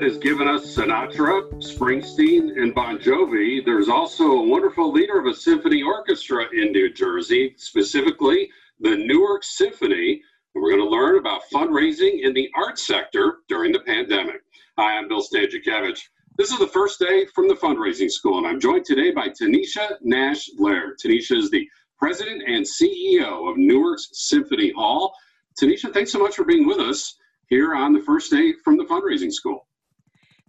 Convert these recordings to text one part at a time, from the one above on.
that has given us Sinatra, Springsteen, and Bon Jovi, there's also a wonderful leader of a symphony orchestra in New Jersey, specifically the Newark Symphony. And we're going to learn about fundraising in the arts sector during the pandemic. Hi, I'm Bill Stanczykiewicz. This is the first day from the fundraising school, and I'm joined today by Taneshia Nash Laird. Taneshia is the president and CEO of Newark's Symphony Hall. Taneshia, thanks so much for being with us here on the first day from the fundraising school.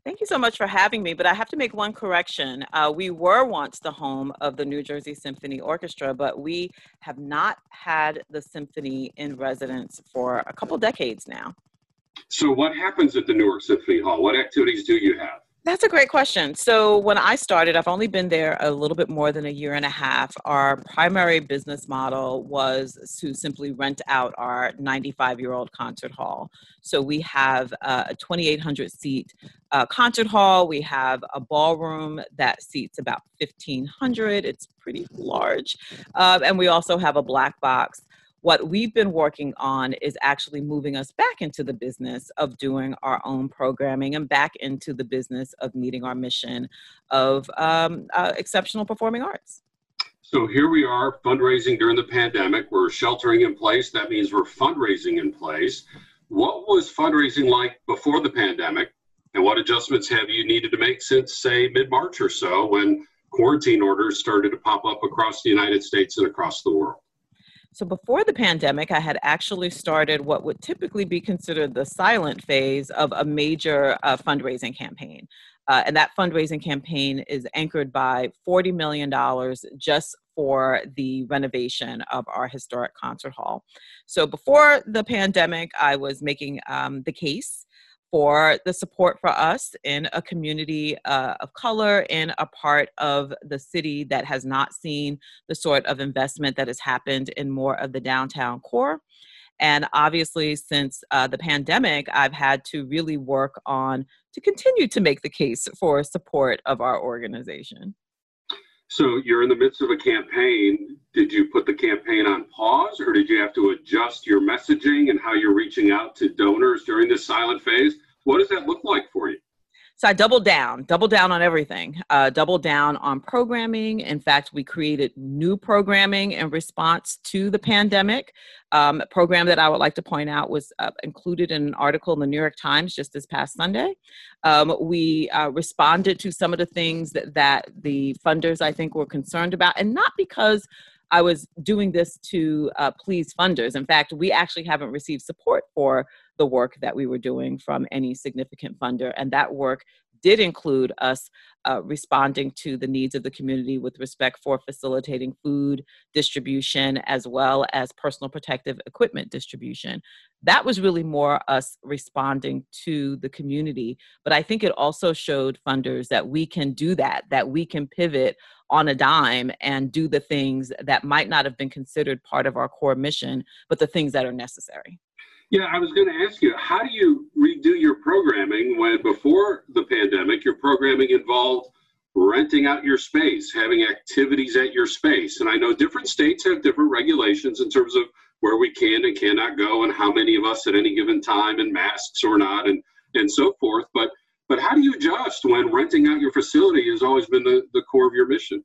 Thank you so much for having me, but I have to make one correction. Uh, we were once the home of the New Jersey Symphony Orchestra, but we have not had the symphony in residence for a couple decades now. So, what happens at the Newark Symphony Hall? What activities do you have? That's a great question. So, when I started, I've only been there a little bit more than a year and a half. Our primary business model was to simply rent out our 95 year old concert hall. So, we have a 2,800 seat uh, concert hall. We have a ballroom that seats about 1,500. It's pretty large. Uh, and we also have a black box what we've been working on is actually moving us back into the business of doing our own programming and back into the business of meeting our mission of um, uh, exceptional performing arts. So here we are fundraising during the pandemic. We're sheltering in place. That means we're fundraising in place. What was fundraising like before the pandemic? And what adjustments have you needed to make since, say, mid March or so when quarantine orders started to pop up across the United States and across the world? So before the pandemic, I had actually started what would typically be considered the silent phase of a major uh, fundraising campaign. Uh, and that fundraising campaign is anchored by $40 million just for the renovation of our historic concert hall. So before the pandemic, I was making um, the case for the support for us in a community uh, of color in a part of the city that has not seen the sort of investment that has happened in more of the downtown core. And obviously, since uh, the pandemic, I've had to really work on to continue to make the case for support of our organization. So you're in the midst of a campaign. Did you put the campaign on pause or did you have to adjust your messaging and how you're reaching out to donors during this silent phase? What does that look like for you? So I doubled down, doubled down on everything, uh, doubled down on programming. In fact, we created new programming in response to the pandemic. Um, a program that I would like to point out was uh, included in an article in the New York Times just this past Sunday. Um, we uh, responded to some of the things that, that the funders, I think, were concerned about, and not because I was doing this to uh, please funders. In fact, we actually haven't received support for the work that we were doing from any significant funder. And that work did include us uh, responding to the needs of the community with respect for facilitating food distribution as well as personal protective equipment distribution. That was really more us responding to the community. But I think it also showed funders that we can do that, that we can pivot on a dime and do the things that might not have been considered part of our core mission, but the things that are necessary. Yeah, I was going to ask you, how do you redo your programming when before the pandemic, your programming involved renting out your space, having activities at your space? And I know different states have different regulations in terms of where we can and cannot go and how many of us at any given time and masks or not and, and so forth. But but how do you adjust when renting out your facility has always been the, the core of your mission?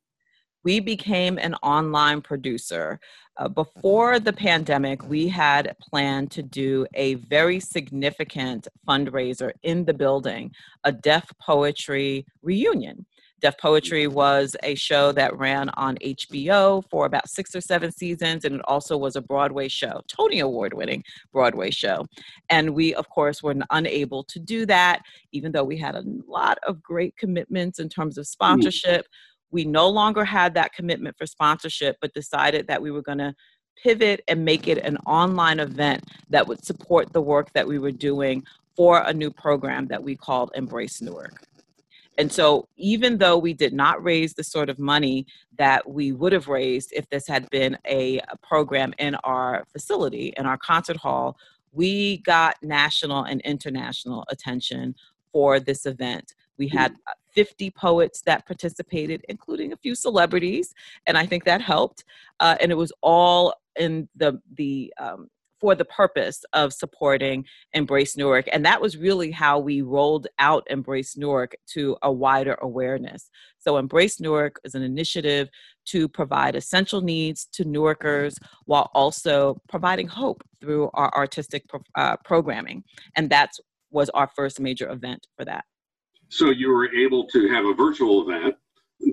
We became an online producer. Uh, before the pandemic, we had planned to do a very significant fundraiser in the building, a Def Poetry reunion. Def Poetry was a show that ran on HBO for about six or seven seasons, and it also was a Broadway show, Tony Award winning Broadway show. And we, of course, were unable to do that, even though we had a lot of great commitments in terms of mm. sponsorship. Mm we no longer had that commitment for sponsorship, but decided that we were going to pivot and make it an online event that would support the work that we were doing for a new program that we called Embrace Newark. And so, even though we did not raise the sort of money that we would have raised if this had been a, a program in our facility, in our concert hall, we got national and international attention for this event. We had mm-hmm. 50 poets that participated, including a few celebrities, and I think that helped. Uh, and it was all in the the um, for the purpose of supporting Embrace Newark. And that was really how we rolled out Embrace Newark to a wider awareness. So, Embrace Newark is an initiative to provide essential needs to Newarkers while also providing hope through our artistic uh, programming. And that was our first major event for that. So, you were able to have a virtual event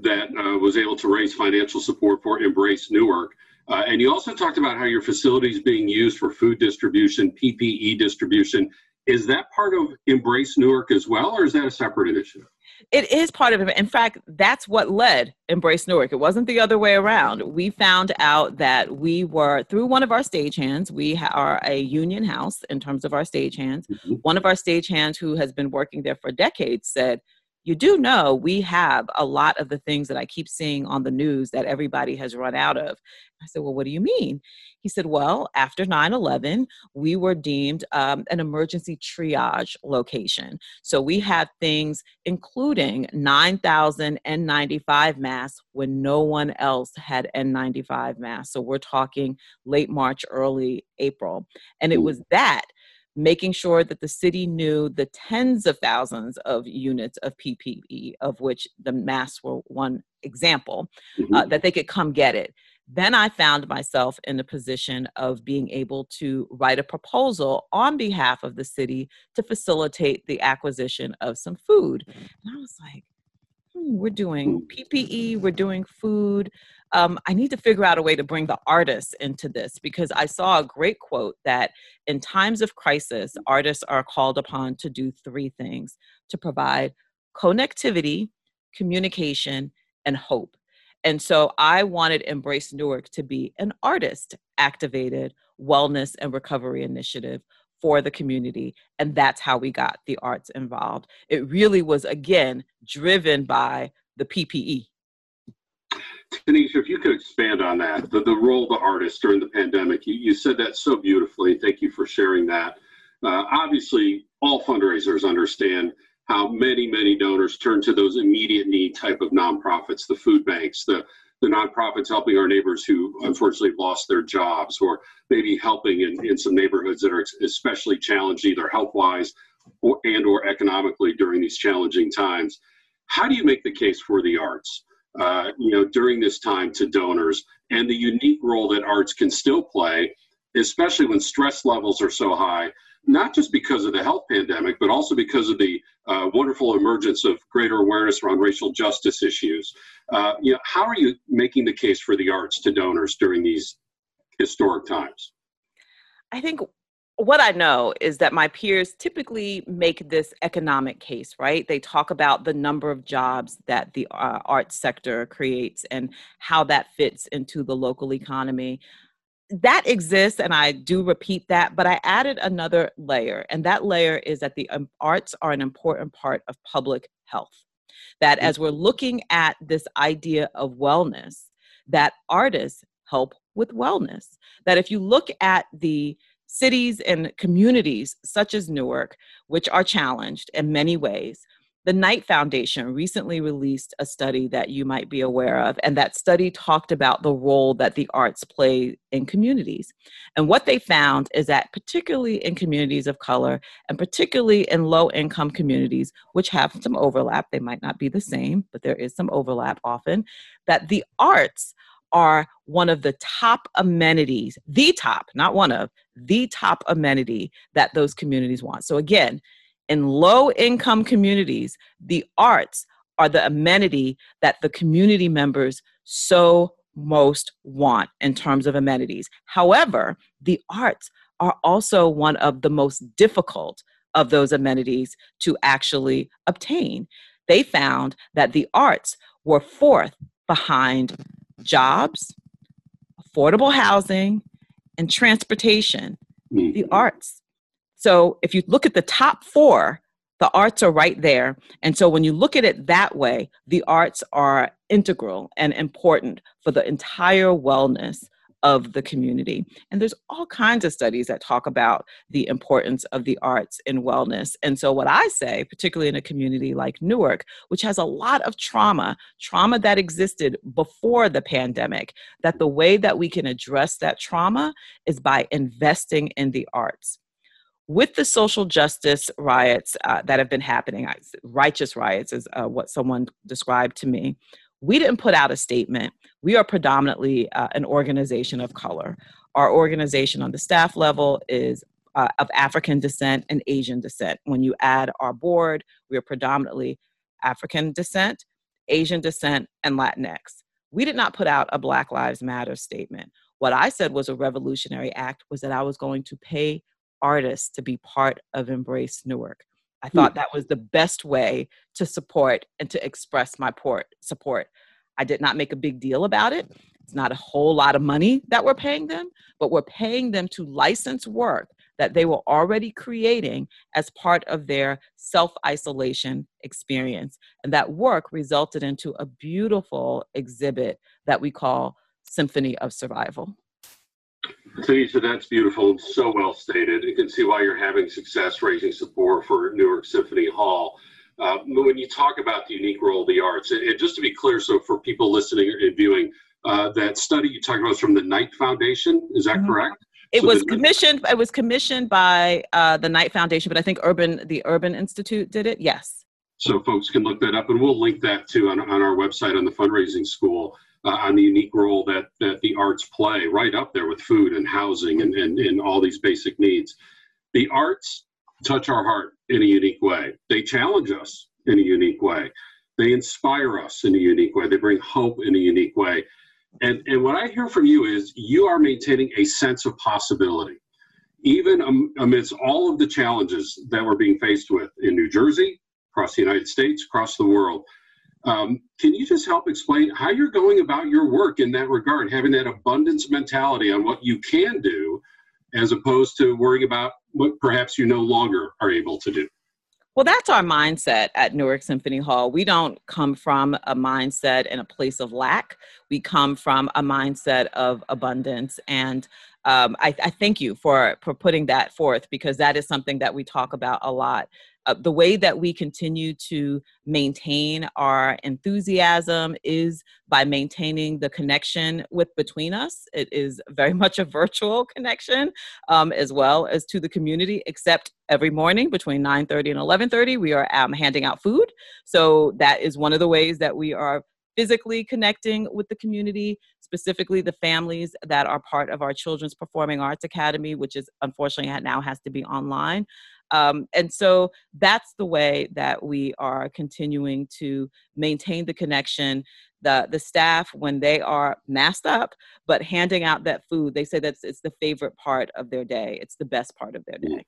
that uh, was able to raise financial support for Embrace Newark. Uh, and you also talked about how your facility is being used for food distribution, PPE distribution. Is that part of Embrace Newark as well, or is that a separate initiative? It is part of it. In fact, that's what led Embrace Newark. It wasn't the other way around. We found out that we were, through one of our stagehands, we are a union house in terms of our stagehands. Mm-hmm. One of our stagehands who has been working there for decades said, you do know we have a lot of the things that I keep seeing on the news that everybody has run out of. I said, Well, what do you mean? He said, Well, after 9 11, we were deemed um, an emergency triage location. So we had things including 9,000 N95 masks when no one else had N95 masks. So we're talking late March, early April. And it was that making sure that the city knew the tens of thousands of units of PPE, of which the masks were one example, uh, mm-hmm. uh, that they could come get it. Then I found myself in a position of being able to write a proposal on behalf of the city to facilitate the acquisition of some food. And I was like, hmm, we're doing PPE, we're doing food um, I need to figure out a way to bring the artists into this because I saw a great quote that in times of crisis, artists are called upon to do three things to provide connectivity, communication, and hope. And so I wanted Embrace Newark to be an artist activated wellness and recovery initiative for the community. And that's how we got the arts involved. It really was, again, driven by the PPE Taneshia, if you could expand on that, the, the role of the artist during the pandemic, you, you said that so beautifully. Thank you for sharing that. Uh, obviously, all fundraisers understand how many, many donors turn to those immediate need type of nonprofits, the food banks, the, the nonprofits helping our neighbors who unfortunately lost their jobs, or maybe helping in, in some neighborhoods that are especially challenged either health-wise or, and or economically during these challenging times. How do you make the case for the arts? Uh, you know, during this time to donors and the unique role that arts can still play, especially when stress levels are so high, not just because of the health pandemic, but also because of the uh, wonderful emergence of greater awareness around racial justice issues. Uh, you know, how are you making the case for the arts to donors during these historic times? I think what I know is that my peers typically make this economic case, right? They talk about the number of jobs that the uh, arts sector creates and how that fits into the local economy. That exists, and I do repeat that, but I added another layer, and that layer is that the um, arts are an important part of public health. That mm. as we're looking at this idea of wellness, that artists help with wellness. That if you look at the cities and communities such as Newark, which are challenged in many ways. The Knight Foundation recently released a study that you might be aware of, and that study talked about the role that the arts play in communities. And what they found is that, particularly in communities of color, and particularly in low income communities, which have some overlap, they might not be the same, but there is some overlap often, that the arts are one of the top amenities, the top, not one of, the top amenity that those communities want. So, again, in low income communities, the arts are the amenity that the community members so most want in terms of amenities. However, the arts are also one of the most difficult of those amenities to actually obtain. They found that the arts were fourth behind jobs, affordable housing, and transportation, mm-hmm. the arts. So if you look at the top four, the arts are right there. And so when you look at it that way, the arts are integral and important for the entire wellness of the community. And there's all kinds of studies that talk about the importance of the arts in wellness. And so, what I say, particularly in a community like Newark, which has a lot of trauma, trauma that existed before the pandemic, that the way that we can address that trauma is by investing in the arts with the social justice riots uh, that have been happening, righteous riots is uh, what someone described to me. We didn't put out a statement. We are predominantly uh, an organization of color. Our organization on the staff level is uh, of African descent and Asian descent. When you add our board, we are predominantly African descent, Asian descent, and Latinx. We did not put out a Black Lives Matter statement. What I said was a revolutionary act was that I was going to pay artists to be part of Embrace Newark. I hmm. thought that was the best way to support and to express my port, support. I did not make a big deal about it. It's not a whole lot of money that we're paying them, but we're paying them to license work that they were already creating as part of their self isolation experience. And that work resulted into a beautiful exhibit that we call Symphony of Survival. Taneshia, that's beautiful and so well stated. You can see why you're having success raising support for Newark Symphony Hall. Uh, when you talk about the unique role of the arts, and, just to be clear, so for people listening and viewing, uh, that study you talked about was from the Knight Foundation. Is that mm-hmm. correct? It so was commissioned. It was commissioned by uh, the Knight Foundation, but I think Urban, the Urban Institute, did it. Yes. So folks can look that up, and we'll link that too on, on our website on the fundraising school uh, on the unique role that, that the arts play right up there with food and housing and, and, and all these basic needs. The arts touch our heart in a unique way. They challenge us in a unique way. They inspire us in a unique way. They bring hope in a unique way. And, and what I hear from you is you are maintaining a sense of possibility, even amidst all of the challenges that we're being faced with in New Jersey, across the United States, across the world. Um, can you just help explain how you're going about your work in that regard, having that abundance mentality on what you can do, as opposed to worrying about what perhaps you no longer are able to do? Well, that's our mindset at Newark Symphony Hall. We don't come from a mindset in a place of lack. We come from a mindset of abundance. And um, I, I, thank you for, for putting that forth because that is something that we talk about a lot uh, the way that we continue to maintain our enthusiasm is by maintaining the connection with between us. It is very much a virtual connection um, as well as to the community except every morning between 9.30 and 11.30 we are um, handing out food. So that is one of the ways that we are physically connecting with the community, specifically the families that are part of our Children's Performing Arts Academy, which is unfortunately now has to be online. Um, and so that's the way that we are continuing to maintain the connection. The, the staff, when they are masked up, but handing out that food, they say that it's the favorite part of their day. It's the best part of their day.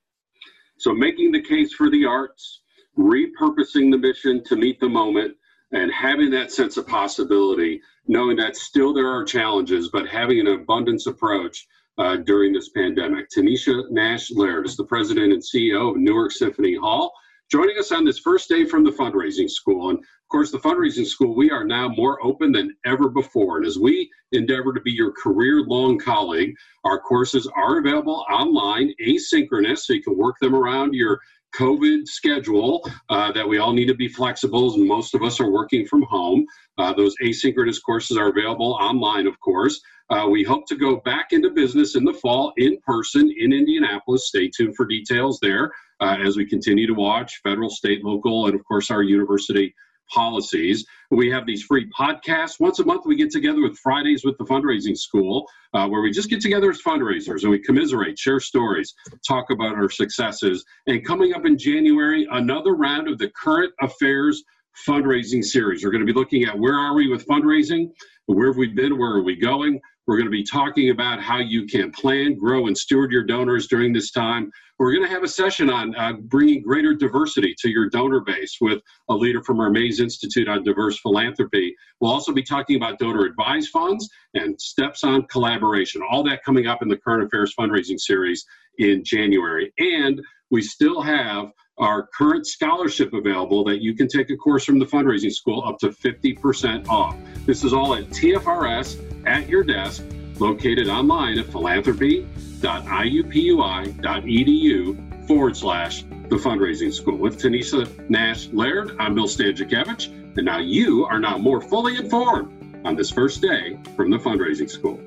So, making the case for the arts, repurposing the mission to meet the moment, and having that sense of possibility, knowing that still there are challenges, but having an abundance approach uh, during this pandemic. Taneshia Nash Laird is the president and CEO of Newark Symphony Hall, joining us on this first day from the fundraising school. And of course, the fundraising school, we are now more open than ever before. And as we endeavor to be your career long colleague, our courses are available online, asynchronous, so you can work them around your COVID schedule uh, that we all need to be flexible, and most of us are working from home. Uh, those asynchronous courses are available online, of course. Uh, we hope to go back into business in the fall in person in Indianapolis. Stay tuned for details there uh, as we continue to watch federal, state, local, and of course our university policies. We have these free podcasts. Once a month, we get together with Fridays with the Fundraising School, uh, where we just get together as fundraisers and we commiserate, share stories, talk about our successes. And coming up in January, another round of the Current Affairs fundraising series. We're going to be looking at where are we with fundraising, where have we been, where are we going. We're going to be talking about how you can plan, grow, and steward your donors during this time. We're going to have a session on uh, bringing greater diversity to your donor base with a leader from our Mays Institute on Diverse Philanthropy. We'll also be talking about donor advised funds and steps on collaboration. All that coming up in the Current Affairs fundraising series in January. And we still have our current scholarship available that you can take a course from the fundraising school up to 50% off. This is all at TFRS at your desk located online at philanthropy.iupui.edu forward slash the fundraising school. With Taneshia Nash Laird, I'm Bill Stanczykiewicz, and now you are now more fully informed on this first day from the fundraising school.